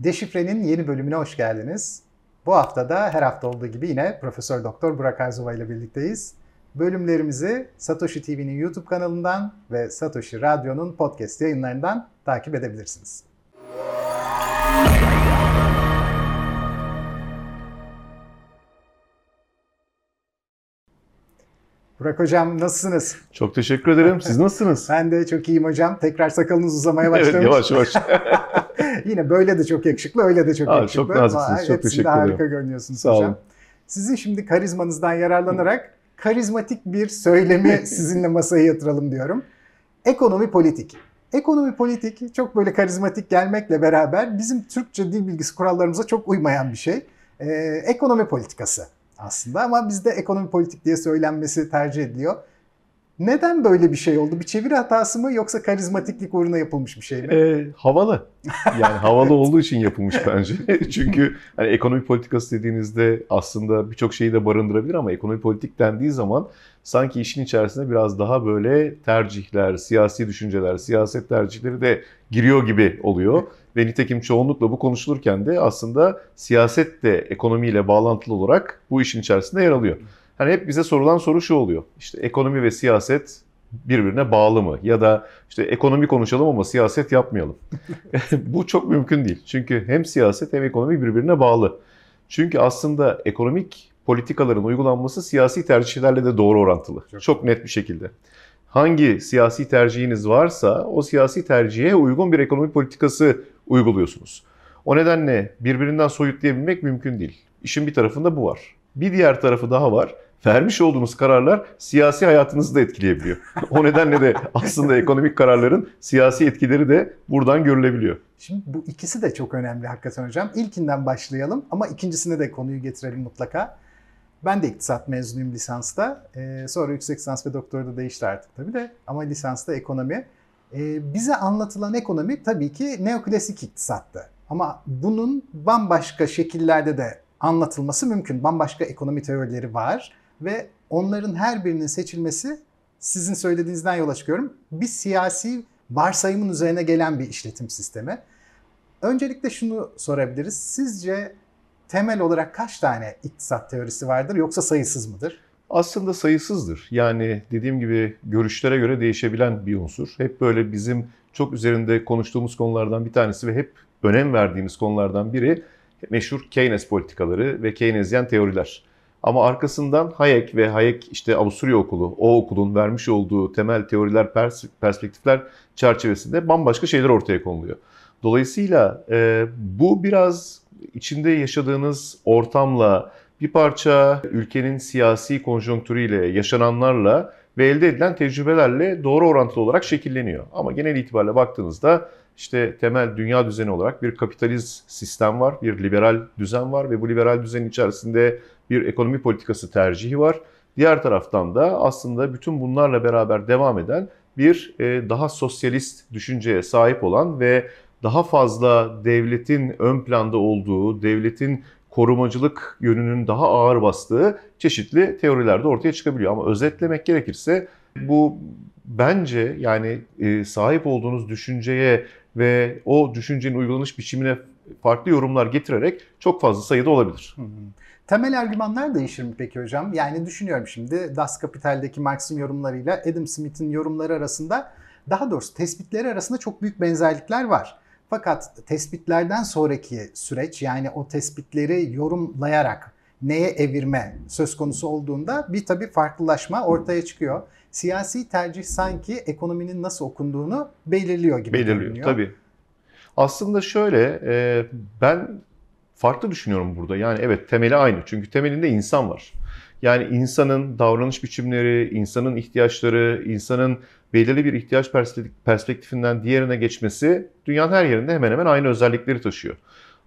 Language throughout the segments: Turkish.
Deşifre'nin yeni bölümüne hoş geldiniz. Bu hafta da her hafta olduğu gibi yine Profesör Doktor Burak Arzova ile birlikteyiz. Bölümlerimizi Satoshi TV'nin YouTube kanalından ve Satoshi Radyo'nun podcast yayınlarından takip edebilirsiniz. Burak Hocam nasılsınız? Çok teşekkür ederim. Siz nasılsınız? Ben de çok iyiyim hocam. Tekrar sakalınız uzamaya başlamış. evet yavaş yavaş. Yine böyle de çok yakışıklı, öyle de çok Aa, yakışıklı. çok naziksiniz, çok teşekkür ederim. harika görünüyorsunuz Sağ hocam. olun. Sizin şimdi karizmanızdan yararlanarak karizmatik bir söylemi sizinle masaya yatıralım diyorum. Ekonomi politik. Ekonomi politik çok böyle karizmatik gelmekle beraber bizim Türkçe dil bilgisi kurallarımıza çok uymayan bir şey. Ee, ekonomi politikası aslında ama bizde ekonomi politik diye söylenmesi tercih ediliyor. Neden böyle bir şey oldu? Bir çeviri hatası mı yoksa karizmatiklik uğruna yapılmış bir şey mi? Ee, havalı. Yani havalı olduğu için yapılmış bence. Çünkü hani ekonomi politikası dediğinizde aslında birçok şeyi de barındırabilir ama ekonomi politik dendiği zaman sanki işin içerisine biraz daha böyle tercihler, siyasi düşünceler, siyaset tercihleri de giriyor gibi oluyor. Ve nitekim çoğunlukla bu konuşulurken de aslında siyaset de ekonomiyle bağlantılı olarak bu işin içerisinde yer alıyor. Hani hep bize sorulan soru şu oluyor. İşte ekonomi ve siyaset birbirine bağlı mı? Ya da işte ekonomi konuşalım ama siyaset yapmayalım. Bu çok mümkün değil. Çünkü hem siyaset hem ekonomi birbirine bağlı. Çünkü aslında ekonomik politikaların uygulanması siyasi tercihlerle de doğru orantılı. Çok Çok, net bir şekilde. Hangi siyasi tercihiniz varsa o siyasi tercihe uygun bir ekonomi politikası uyguluyorsunuz. O nedenle birbirinden soyutlayabilmek mümkün değil. İşin bir tarafında bu var. Bir diğer tarafı daha var. Vermiş olduğunuz kararlar siyasi hayatınızı da etkileyebiliyor. o nedenle de aslında ekonomik kararların siyasi etkileri de buradan görülebiliyor. Şimdi bu ikisi de çok önemli hakikaten hocam. İlkinden başlayalım ama ikincisine de konuyu getirelim mutlaka. Ben de iktisat mezunuyum lisansta. Ee, sonra yüksek lisans ve doktora da değişti artık tabii de. Ama lisansta ekonomi. Ee, bize anlatılan ekonomi tabii ki neoklasik iktisattı. Ama bunun bambaşka şekillerde de anlatılması mümkün. Bambaşka ekonomi teorileri var ve onların her birinin seçilmesi sizin söylediğinizden yola çıkıyorum. Bir siyasi varsayımın üzerine gelen bir işletim sistemi. Öncelikle şunu sorabiliriz. Sizce temel olarak kaç tane iktisat teorisi vardır yoksa sayısız mıdır? Aslında sayısızdır. Yani dediğim gibi görüşlere göre değişebilen bir unsur. Hep böyle bizim çok üzerinde konuştuğumuz konulardan bir tanesi ve hep önem verdiğimiz konulardan biri meşhur Keynes politikaları ve Keynesyen teoriler. Ama arkasından Hayek ve Hayek işte Avusturya okulu, o okulun vermiş olduğu temel teoriler, pers- perspektifler çerçevesinde bambaşka şeyler ortaya konuluyor. Dolayısıyla e, bu biraz içinde yaşadığınız ortamla, bir parça ülkenin siyasi konjonktürüyle, yaşananlarla ve elde edilen tecrübelerle doğru orantılı olarak şekilleniyor. Ama genel itibariyle baktığınızda işte temel dünya düzeni olarak bir kapitalist sistem var, bir liberal düzen var ve bu liberal düzenin içerisinde bir ekonomi politikası tercihi var. Diğer taraftan da aslında bütün bunlarla beraber devam eden bir e, daha sosyalist düşünceye sahip olan ve daha fazla devletin ön planda olduğu, devletin korumacılık yönünün daha ağır bastığı çeşitli teoriler de ortaya çıkabiliyor. Ama özetlemek gerekirse bu bence yani e, sahip olduğunuz düşünceye ve o düşüncenin uygulanış biçimine farklı yorumlar getirerek çok fazla sayıda olabilir. Hı hı. Temel argümanlar değişir mi peki hocam? Yani düşünüyorum şimdi Das Kapital'deki Marx'ın yorumlarıyla Adam Smith'in yorumları arasında daha doğrusu tespitleri arasında çok büyük benzerlikler var. Fakat tespitlerden sonraki süreç yani o tespitleri yorumlayarak neye evirme söz konusu olduğunda bir tabii farklılaşma ortaya çıkıyor. Siyasi tercih sanki ekonominin nasıl okunduğunu belirliyor gibi Belirliyor görünüyor. tabii. Aslında şöyle e, ben farklı düşünüyorum burada. Yani evet temeli aynı. Çünkü temelinde insan var. Yani insanın davranış biçimleri, insanın ihtiyaçları, insanın belirli bir ihtiyaç perspektifinden diğerine geçmesi dünyanın her yerinde hemen hemen aynı özellikleri taşıyor.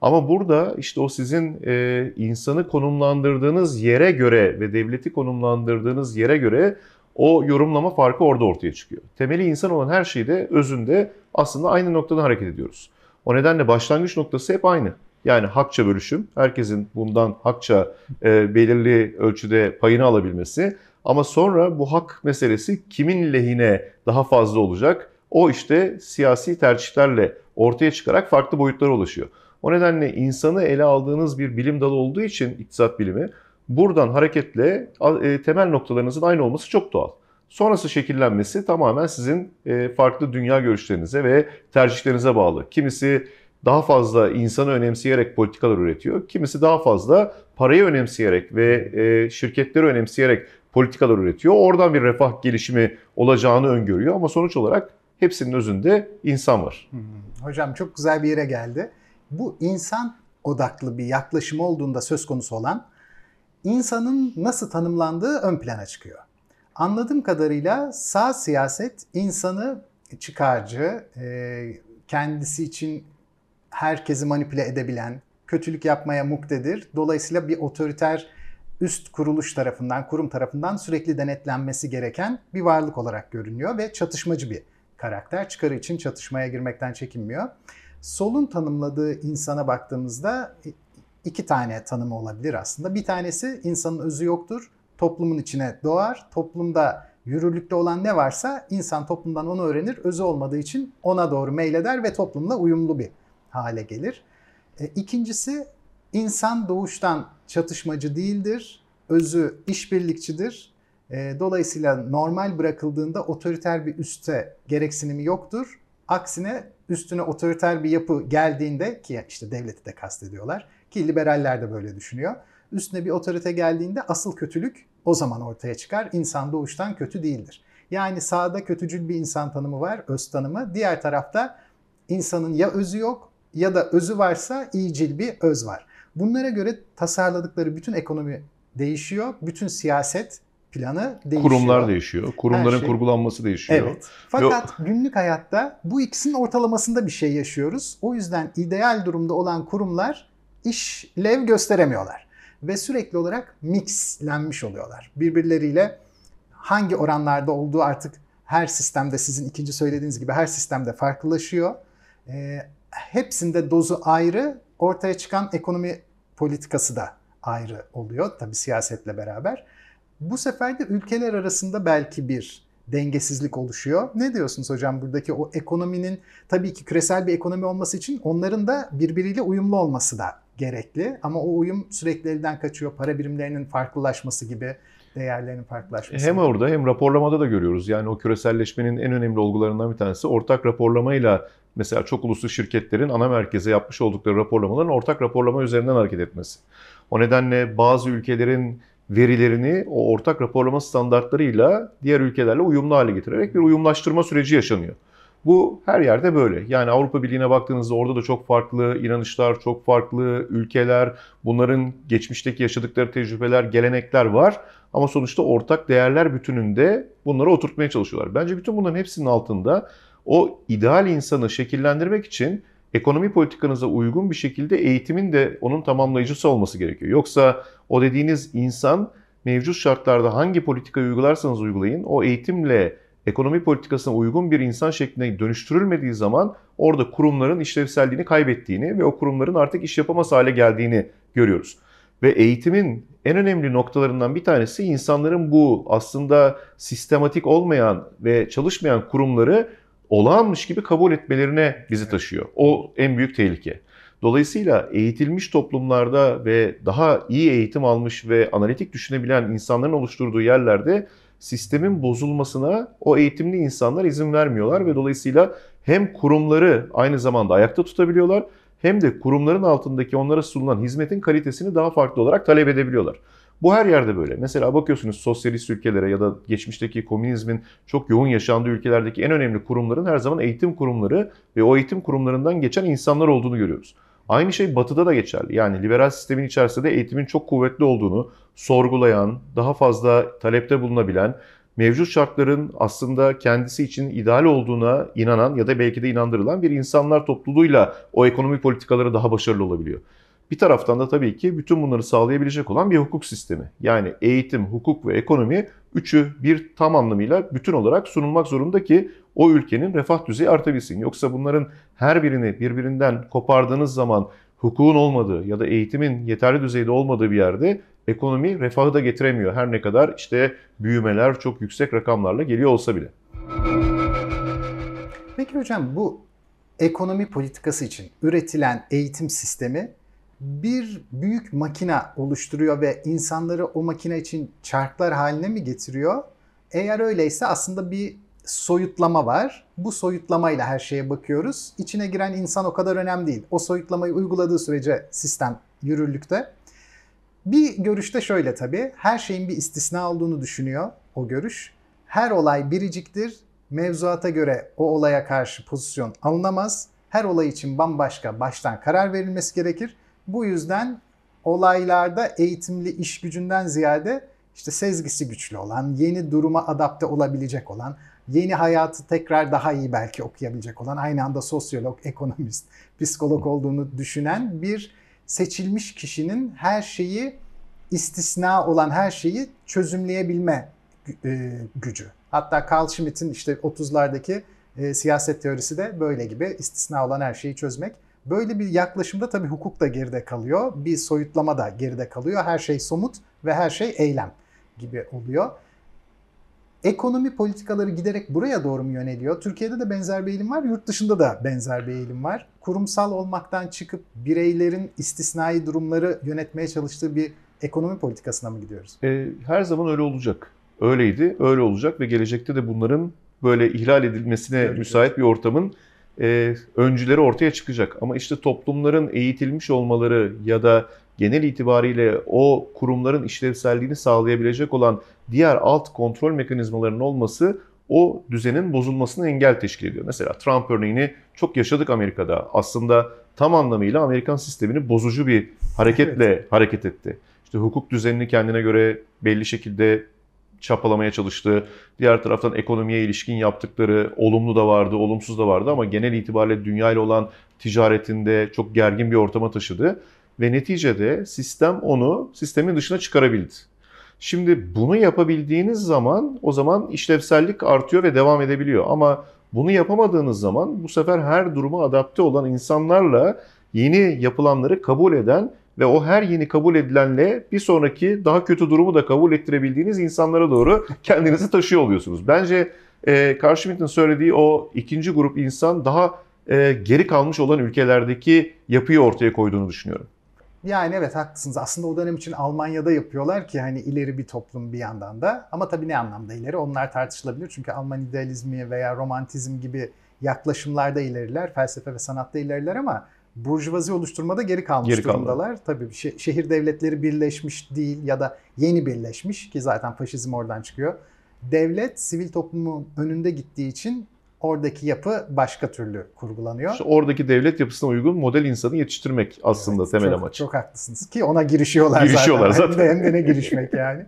Ama burada işte o sizin e, insanı konumlandırdığınız yere göre ve devleti konumlandırdığınız yere göre o yorumlama farkı orada ortaya çıkıyor. Temeli insan olan her şeyde özünde aslında aynı noktadan hareket ediyoruz. O nedenle başlangıç noktası hep aynı. Yani hakça bölüşüm, herkesin bundan hakça e, belirli ölçüde payını alabilmesi. Ama sonra bu hak meselesi kimin lehine daha fazla olacak? o işte siyasi tercihlerle ortaya çıkarak farklı boyutlara ulaşıyor. O nedenle insanı ele aldığınız bir bilim dalı olduğu için iktisat bilimi buradan hareketle e, temel noktalarınızın aynı olması çok doğal. Sonrası şekillenmesi tamamen sizin e, farklı dünya görüşlerinize ve tercihlerinize bağlı. Kimisi daha fazla insanı önemseyerek politikalar üretiyor. Kimisi daha fazla parayı önemseyerek ve e, şirketleri önemseyerek politikalar üretiyor. Oradan bir refah gelişimi olacağını öngörüyor ama sonuç olarak hepsinin özünde insan var. Hocam çok güzel bir yere geldi. Bu insan odaklı bir yaklaşım olduğunda söz konusu olan insanın nasıl tanımlandığı ön plana çıkıyor. Anladığım kadarıyla sağ siyaset insanı çıkarcı, kendisi için herkesi manipüle edebilen, kötülük yapmaya muktedir. Dolayısıyla bir otoriter üst kuruluş tarafından, kurum tarafından sürekli denetlenmesi gereken bir varlık olarak görünüyor ve çatışmacı bir karakter. Çıkarı için çatışmaya girmekten çekinmiyor. Solun tanımladığı insana baktığımızda iki tane tanımı olabilir aslında. Bir tanesi insanın özü yoktur, toplumun içine doğar. Toplumda yürürlükte olan ne varsa insan toplumdan onu öğrenir. Özü olmadığı için ona doğru meyleder ve toplumla uyumlu bir hale gelir. E, ikincisi insan doğuştan çatışmacı değildir. Özü işbirlikçidir. E, dolayısıyla normal bırakıldığında otoriter bir üste gereksinimi yoktur. Aksine üstüne otoriter bir yapı geldiğinde ki işte devleti de kastediyorlar ki liberaller de böyle düşünüyor. Üstüne bir otorite geldiğinde asıl kötülük o zaman ortaya çıkar. İnsan doğuştan kötü değildir. Yani sağda kötücül bir insan tanımı var, öz tanımı. Diğer tarafta insanın ya özü yok ya da özü varsa iyicil bir öz var. Bunlara göre tasarladıkları bütün ekonomi değişiyor. Bütün siyaset planı değişiyor. Kurumlar değişiyor. Kurumların şey. kurgulanması değişiyor. Evet. Fakat Ve... günlük hayatta bu ikisinin ortalamasında bir şey yaşıyoruz. O yüzden ideal durumda olan kurumlar işlev gösteremiyorlar. Ve sürekli olarak mixlenmiş oluyorlar. Birbirleriyle hangi oranlarda olduğu artık her sistemde sizin ikinci söylediğiniz gibi her sistemde farklılaşıyor. E, hepsinde dozu ayrı, ortaya çıkan ekonomi politikası da ayrı oluyor tabi siyasetle beraber. Bu sefer de ülkeler arasında belki bir dengesizlik oluşuyor. Ne diyorsunuz hocam buradaki o ekonominin tabii ki küresel bir ekonomi olması için onların da birbiriyle uyumlu olması da gerekli. Ama o uyum sürekli elden kaçıyor. Para birimlerinin farklılaşması gibi değerlerinin farklılaşması. Hem orada hem raporlamada da görüyoruz. Yani o küreselleşmenin en önemli olgularından bir tanesi ortak raporlamayla mesela çok uluslu şirketlerin ana merkeze yapmış oldukları raporlamaların ortak raporlama üzerinden hareket etmesi. O nedenle bazı ülkelerin verilerini o ortak raporlama standartlarıyla diğer ülkelerle uyumlu hale getirerek bir uyumlaştırma süreci yaşanıyor. Bu her yerde böyle. Yani Avrupa Birliği'ne baktığınızda orada da çok farklı inanışlar, çok farklı ülkeler, bunların geçmişteki yaşadıkları tecrübeler, gelenekler var. Ama sonuçta ortak değerler bütününde bunları oturtmaya çalışıyorlar. Bence bütün bunların hepsinin altında o ideal insanı şekillendirmek için ekonomi politikanıza uygun bir şekilde eğitimin de onun tamamlayıcısı olması gerekiyor. Yoksa o dediğiniz insan mevcut şartlarda hangi politikayı uygularsanız uygulayın o eğitimle ekonomi politikasına uygun bir insan şekline dönüştürülmediği zaman orada kurumların işlevselliğini kaybettiğini ve o kurumların artık iş yapamaz hale geldiğini görüyoruz. Ve eğitimin en önemli noktalarından bir tanesi insanların bu aslında sistematik olmayan ve çalışmayan kurumları olağanmış gibi kabul etmelerine bizi taşıyor. O en büyük tehlike. Dolayısıyla eğitilmiş toplumlarda ve daha iyi eğitim almış ve analitik düşünebilen insanların oluşturduğu yerlerde sistemin bozulmasına o eğitimli insanlar izin vermiyorlar ve dolayısıyla hem kurumları aynı zamanda ayakta tutabiliyorlar hem de kurumların altındaki onlara sunulan hizmetin kalitesini daha farklı olarak talep edebiliyorlar. Bu her yerde böyle. Mesela bakıyorsunuz sosyalist ülkelere ya da geçmişteki komünizmin çok yoğun yaşandığı ülkelerdeki en önemli kurumların her zaman eğitim kurumları ve o eğitim kurumlarından geçen insanlar olduğunu görüyoruz. Aynı şey batıda da geçerli. Yani liberal sistemin içerisinde eğitimin çok kuvvetli olduğunu sorgulayan, daha fazla talepte bulunabilen, mevcut şartların aslında kendisi için ideal olduğuna inanan ya da belki de inandırılan bir insanlar topluluğuyla o ekonomi politikaları daha başarılı olabiliyor. Bir taraftan da tabii ki bütün bunları sağlayabilecek olan bir hukuk sistemi. Yani eğitim, hukuk ve ekonomi üçü bir tam anlamıyla bütün olarak sunulmak zorunda ki o ülkenin refah düzeyi artabilsin. Yoksa bunların her birini birbirinden kopardığınız zaman hukukun olmadığı ya da eğitimin yeterli düzeyde olmadığı bir yerde ekonomi refahı da getiremiyor. Her ne kadar işte büyümeler çok yüksek rakamlarla geliyor olsa bile. Peki hocam bu ekonomi politikası için üretilen eğitim sistemi bir büyük makina oluşturuyor ve insanları o makine için çarklar haline mi getiriyor? Eğer öyleyse aslında bir soyutlama var. Bu soyutlamayla her şeye bakıyoruz. İçine giren insan o kadar önemli değil. O soyutlamayı uyguladığı sürece sistem yürürlükte. Bir görüşte şöyle tabii. Her şeyin bir istisna olduğunu düşünüyor o görüş. Her olay biriciktir. Mevzuata göre o olaya karşı pozisyon alınamaz. Her olay için bambaşka baştan karar verilmesi gerekir. Bu yüzden olaylarda eğitimli iş gücünden ziyade işte sezgisi güçlü olan, yeni duruma adapte olabilecek olan, yeni hayatı tekrar daha iyi belki okuyabilecek olan, aynı anda sosyolog, ekonomist, psikolog olduğunu düşünen bir seçilmiş kişinin her şeyi istisna olan her şeyi çözümleyebilme e, gücü. Hatta Carl Schmitt'in işte 30'lardaki e, siyaset teorisi de böyle gibi istisna olan her şeyi çözmek. Böyle bir yaklaşımda tabii hukuk da geride kalıyor. Bir soyutlama da geride kalıyor. Her şey somut ve her şey eylem gibi oluyor. Ekonomi politikaları giderek buraya doğru mu yöneliyor? Türkiye'de de benzer bir eğilim var, yurt dışında da benzer bir eğilim var. Kurumsal olmaktan çıkıp bireylerin istisnai durumları yönetmeye çalıştığı bir ekonomi politikasına mı gidiyoruz? E, her zaman öyle olacak. Öyleydi, öyle olacak ve gelecekte de bunların böyle ihlal edilmesine Evet. müsait bir ortamın e, öncüleri ortaya çıkacak. Ama işte toplumların eğitilmiş olmaları ya da genel itibariyle o kurumların işlevselliğini sağlayabilecek olan diğer alt kontrol mekanizmalarının olması o düzenin bozulmasına engel teşkil ediyor. Mesela Trump örneğini çok yaşadık Amerika'da. Aslında tam anlamıyla Amerikan sistemini bozucu bir hareketle hareket etti. İşte hukuk düzenini kendine göre belli şekilde çapalamaya çalıştı. Diğer taraftan ekonomiye ilişkin yaptıkları olumlu da vardı, olumsuz da vardı ama genel itibariyle dünya ile olan ticaretinde çok gergin bir ortama taşıdı. Ve neticede sistem onu sistemin dışına çıkarabildi. Şimdi bunu yapabildiğiniz zaman o zaman işlevsellik artıyor ve devam edebiliyor. Ama bunu yapamadığınız zaman bu sefer her duruma adapte olan insanlarla yeni yapılanları kabul eden ve o her yeni kabul edilenle bir sonraki daha kötü durumu da kabul ettirebildiğiniz insanlara doğru kendinizi taşıyor oluyorsunuz. Bence e, Carl Schmitt'in söylediği o ikinci grup insan daha e, geri kalmış olan ülkelerdeki yapıyı ortaya koyduğunu düşünüyorum. Yani evet haklısınız. Aslında o dönem için Almanya'da yapıyorlar ki hani ileri bir toplum bir yandan da. Ama tabii ne anlamda ileri onlar tartışılabilir. Çünkü Alman idealizmi veya romantizm gibi yaklaşımlarda ileriler, felsefe ve sanatta ileriler ama burjuvazi oluşturmada geri kalmış Geri kaldı. durumdalar. Tabii şe- şehir devletleri birleşmiş değil ya da yeni birleşmiş ki zaten faşizm oradan çıkıyor. Devlet sivil toplumun önünde gittiği için oradaki yapı başka türlü kurgulanıyor. İşte oradaki devlet yapısına uygun model insanı yetiştirmek aslında Evet, temel çok, amaç. Çok haklısınız ki ona girişiyorlar, Girişiyorlar zaten. zaten. Hem de, hem de ne girişmek yani.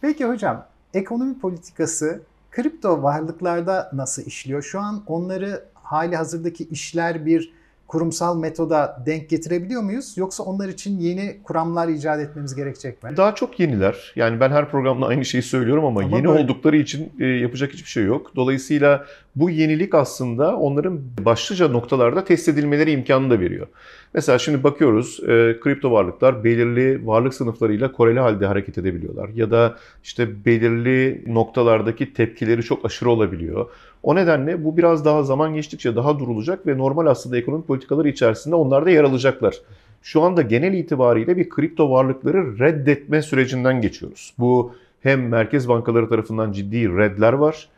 Peki hocam ekonomi politikası kripto varlıklarda nasıl işliyor? Şu an onları hali hazırdaki işler bir kurumsal metoda denk getirebiliyor muyuz? Yoksa onlar için yeni kuramlar icat etmemiz gerekecek mi? Daha çok yeniler. Yani ben her programda aynı şeyi söylüyorum ama, Ama yeni böyle- oldukları için e, yapacak hiçbir şey yok. Dolayısıyla bu yenilik aslında onların başlıca noktalarda test edilmeleri imkanını da veriyor. Mesela şimdi bakıyoruz e, kripto varlıklar belirli varlık sınıflarıyla koreli halde hareket edebiliyorlar. Ya da işte belirli noktalardaki tepkileri çok aşırı olabiliyor. O nedenle bu biraz daha zaman geçtikçe daha durulacak ve normal aslında ekonomik politikaları içerisinde onlar da yer alacaklar. Şu anda genel itibariyle bir kripto varlıkları reddetme sürecinden geçiyoruz. Bu hem merkez bankaları tarafından ciddi redler var.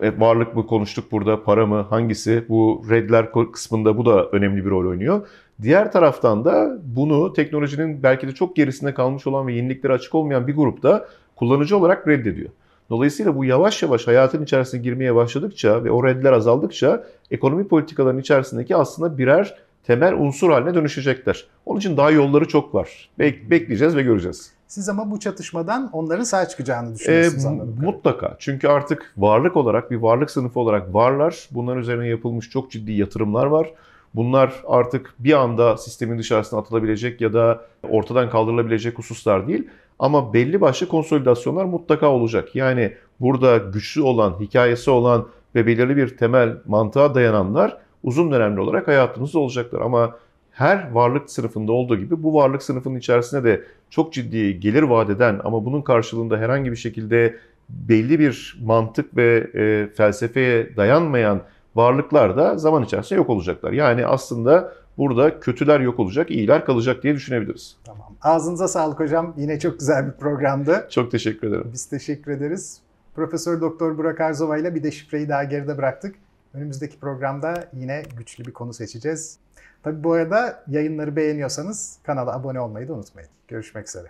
E, varlık mı konuştuk burada, para mı, hangisi? Bu redler kısmında bu da önemli bir rol oynuyor. Diğer taraftan da bunu teknolojinin belki de çok gerisinde kalmış olan ve yeniliklere açık olmayan bir grupta kullanıcı olarak reddediyor. Dolayısıyla bu yavaş yavaş hayatın içerisine girmeye başladıkça ve o redler azaldıkça ekonomi politikalarının içerisindeki aslında birer temel unsur haline dönüşecekler. Onun için daha yolları çok var. Bek- bekleyeceğiz ve göreceğiz. Siz ama bu çatışmadan onların sağ çıkacağını Ee, düşünüyorsunuz kadarıyla. mutlaka. Çünkü artık varlık olarak bir varlık sınıfı olarak varlar. Bunların üzerine yapılmış çok ciddi yatırımlar var. Bunlar artık bir anda sistemin dışarısına atılabilecek ya da ortadan kaldırılabilecek hususlar değil. Ama belli başlı konsolidasyonlar mutlaka olacak. Yani burada güçlü olan, hikayesi olan ve belirli bir temel mantığa dayananlar uzun dönemli olarak hayatımızda olacaklar. Ama her varlık sınıfında olduğu gibi bu varlık sınıfının içerisinde de çok ciddi gelir vaat eden ama bunun karşılığında herhangi bir şekilde belli bir mantık ve e, felsefeye dayanmayan varlıklar da zaman içerisinde yok olacaklar. Yani aslında burada kötüler yok olacak, iyiler kalacak diye düşünebiliriz. Tamam. Ağzınıza sağlık hocam. Yine çok güzel bir programdı. Çok teşekkür ederim. Biz teşekkür ederiz. Profesör Doktor Burak Arzova ile bir de şifreyi daha geride bıraktık. Önümüzdeki programda yine güçlü bir konu seçeceğiz. Tabii bu arada yayınları beğeniyorsanız kanala abone olmayı da unutmayın. Görüşmek üzere.